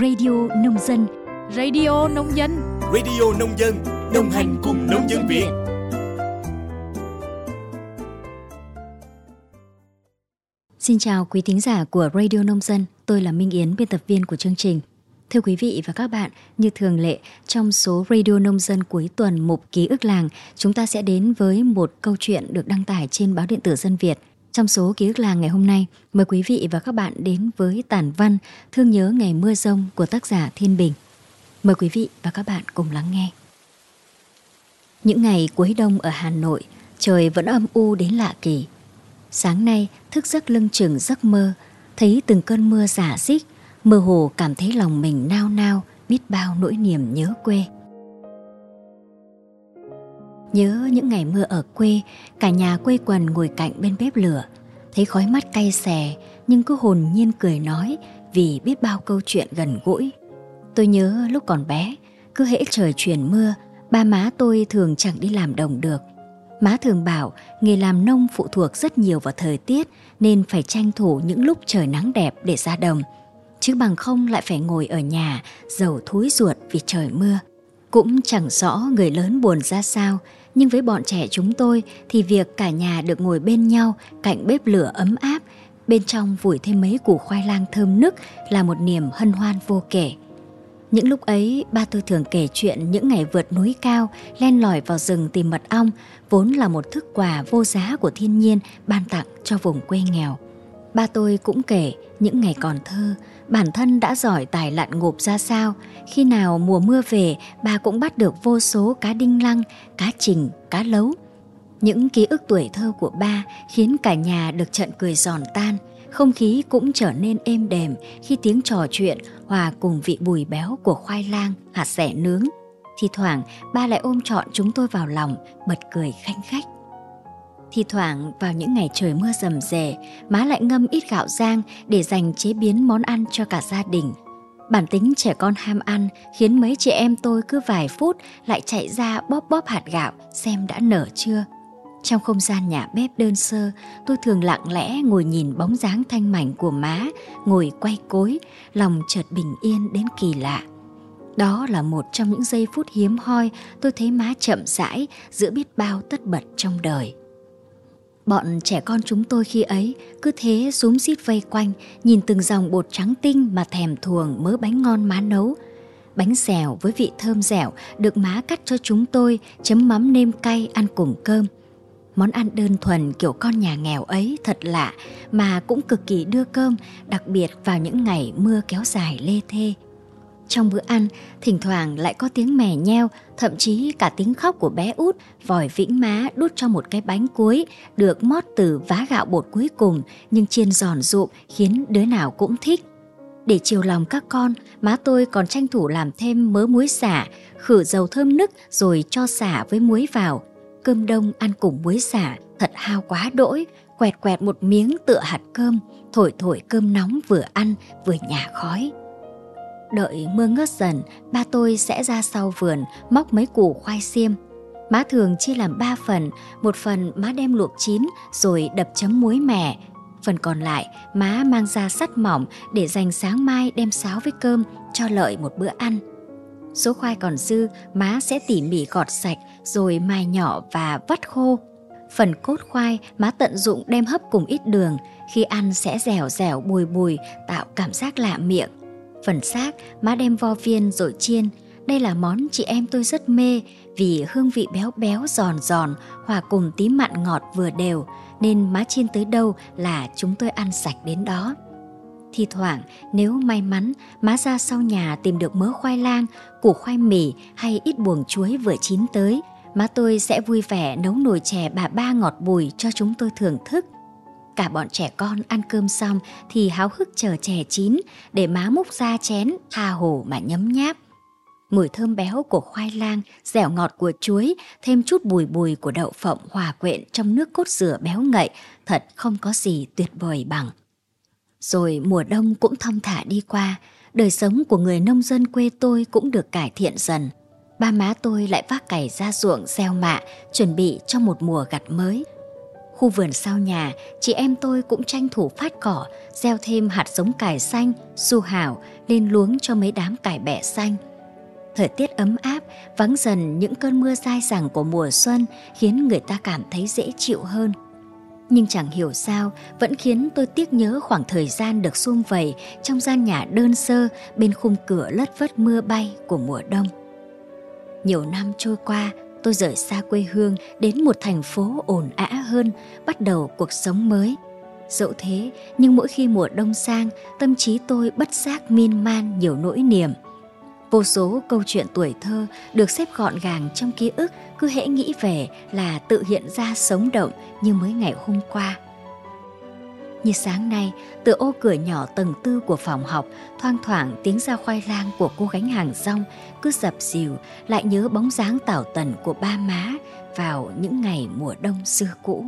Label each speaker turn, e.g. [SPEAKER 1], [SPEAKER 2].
[SPEAKER 1] Radio Nông Dân.
[SPEAKER 2] Radio Nông Dân.
[SPEAKER 3] Radio Nông Dân Đồng hành cùng nông dân Việt.
[SPEAKER 1] Xin chào quý thính giả của Radio Nông Dân. Tôi là Minh Yến, biên tập viên của chương trình. Thưa quý vị và các bạn, như thường lệ, trong số Radio Nông dân cuối tuần Mục Ký ức làng, chúng ta sẽ đến với một câu chuyện được đăng tải trên báo điện tử Dân Việt. Trong số Ký ức làng ngày hôm nay, mời quý vị và các bạn đến với tản văn Thương nhớ ngày mưa rông của tác giả Thiên Bình. Mời quý vị và các bạn cùng lắng nghe. Những ngày cuối đông ở Hà Nội, trời vẫn âm u đến lạ kỳ. Sáng nay, thức giấc lưng chừng giấc mơ, thấy từng cơn mưa giả dích, mơ hồ cảm thấy lòng mình nao nao, biết bao nỗi niềm nhớ quê. Nhớ những ngày mưa ở quê, cả nhà quê quần ngồi cạnh bên bếp lửa, thấy khói mắt cay xè nhưng cứ hồn nhiên cười nói vì biết bao câu chuyện gần gũi. Tôi nhớ lúc còn bé, cứ hễ trời chuyển mưa, ba má tôi thường chẳng đi làm đồng được. Má thường bảo nghề làm nông phụ thuộc rất nhiều vào thời tiết nên phải tranh thủ những lúc trời nắng đẹp để ra đồng – chứ bằng không lại phải ngồi ở nhà dầu thúi ruột vì trời mưa. Cũng chẳng rõ người lớn buồn ra sao, nhưng với bọn trẻ chúng tôi thì việc cả nhà được ngồi bên nhau cạnh bếp lửa ấm áp, bên trong vùi thêm mấy củ khoai lang thơm nức là một niềm hân hoan vô kể. Những lúc ấy, ba tôi thường kể chuyện những ngày vượt núi cao, len lỏi vào rừng tìm mật ong, vốn là một thức quà vô giá của thiên nhiên ban tặng cho vùng quê nghèo. Ba tôi cũng kể những ngày còn thơ, bản thân đã giỏi tài lặn ngụp ra sao. Khi nào mùa mưa về, bà cũng bắt được vô số cá đinh lăng, cá trình, cá lấu. Những ký ức tuổi thơ của ba khiến cả nhà được trận cười giòn tan. Không khí cũng trở nên êm đềm khi tiếng trò chuyện hòa cùng vị bùi béo của khoai lang, hạt rẻ nướng. Thì thoảng ba lại ôm trọn chúng tôi vào lòng, bật cười khanh khách. Thì thoảng vào những ngày trời mưa rầm rề, má lại ngâm ít gạo rang để dành chế biến món ăn cho cả gia đình. Bản tính trẻ con ham ăn khiến mấy chị em tôi cứ vài phút lại chạy ra bóp bóp hạt gạo xem đã nở chưa. Trong không gian nhà bếp đơn sơ, tôi thường lặng lẽ ngồi nhìn bóng dáng thanh mảnh của má, ngồi quay cối, lòng chợt bình yên đến kỳ lạ. Đó là một trong những giây phút hiếm hoi tôi thấy má chậm rãi giữa biết bao tất bật trong đời. Bọn trẻ con chúng tôi khi ấy cứ thế rúm xít vây quanh, nhìn từng dòng bột trắng tinh mà thèm thuồng mớ bánh ngon má nấu. Bánh xèo với vị thơm dẻo được má cắt cho chúng tôi chấm mắm nêm cay ăn cùng cơm. Món ăn đơn thuần kiểu con nhà nghèo ấy thật lạ mà cũng cực kỳ đưa cơm, đặc biệt vào những ngày mưa kéo dài lê thê. Trong bữa ăn, thỉnh thoảng lại có tiếng mè nheo, thậm chí cả tiếng khóc của bé út vòi vĩnh má đút cho một cái bánh cuối được mót từ vá gạo bột cuối cùng nhưng chiên giòn rụm khiến đứa nào cũng thích. Để chiều lòng các con, má tôi còn tranh thủ làm thêm mớ muối xả, khử dầu thơm nức rồi cho xả với muối vào. Cơm đông ăn cùng muối xả thật hao quá đỗi, quẹt quẹt một miếng tựa hạt cơm, thổi thổi cơm nóng vừa ăn vừa nhả khói. Đợi mưa ngớt dần, ba tôi sẽ ra sau vườn móc mấy củ khoai xiêm. Má thường chia làm ba phần, một phần má đem luộc chín rồi đập chấm muối mẻ. Phần còn lại má mang ra sắt mỏng để dành sáng mai đem xáo với cơm cho lợi một bữa ăn. Số khoai còn dư má sẽ tỉ mỉ gọt sạch rồi mài nhỏ và vắt khô. Phần cốt khoai má tận dụng đem hấp cùng ít đường, khi ăn sẽ dẻo dẻo bùi bùi tạo cảm giác lạ miệng. Phần xác má đem vo viên rồi chiên. Đây là món chị em tôi rất mê vì hương vị béo béo giòn giòn hòa cùng tí mặn ngọt vừa đều nên má chiên tới đâu là chúng tôi ăn sạch đến đó. Thì thoảng nếu may mắn má ra sau nhà tìm được mớ khoai lang, củ khoai mì hay ít buồng chuối vừa chín tới, má tôi sẽ vui vẻ nấu nồi chè bà ba ngọt bùi cho chúng tôi thưởng thức Cả bọn trẻ con ăn cơm xong thì háo hức chờ chè chín để má múc ra chén, tha hồ mà nhấm nháp. Mùi thơm béo của khoai lang, dẻo ngọt của chuối, thêm chút bùi bùi của đậu phộng hòa quyện trong nước cốt dừa béo ngậy, thật không có gì tuyệt vời bằng. Rồi mùa đông cũng thong thả đi qua, đời sống của người nông dân quê tôi cũng được cải thiện dần. Ba má tôi lại vác cày ra ruộng gieo mạ, chuẩn bị cho một mùa gặt mới. Khu vườn sau nhà, chị em tôi cũng tranh thủ phát cỏ, gieo thêm hạt giống cải xanh, su hào lên luống cho mấy đám cải bẹ xanh. Thời tiết ấm áp, vắng dần những cơn mưa dai dẳng của mùa xuân khiến người ta cảm thấy dễ chịu hơn. Nhưng chẳng hiểu sao vẫn khiến tôi tiếc nhớ khoảng thời gian được xung vầy trong gian nhà đơn sơ bên khung cửa lất vất mưa bay của mùa đông. Nhiều năm trôi qua, tôi rời xa quê hương đến một thành phố ổn ã hơn, bắt đầu cuộc sống mới. Dẫu thế, nhưng mỗi khi mùa đông sang, tâm trí tôi bất giác miên man nhiều nỗi niềm. Vô số câu chuyện tuổi thơ được xếp gọn gàng trong ký ức cứ hễ nghĩ về là tự hiện ra sống động như mới ngày hôm qua. Như sáng nay, từ ô cửa nhỏ tầng tư của phòng học, thoang thoảng tiếng ra khoai lang của cô gánh hàng rong cứ dập dìu lại nhớ bóng dáng tảo tần của ba má vào những ngày mùa đông xưa cũ.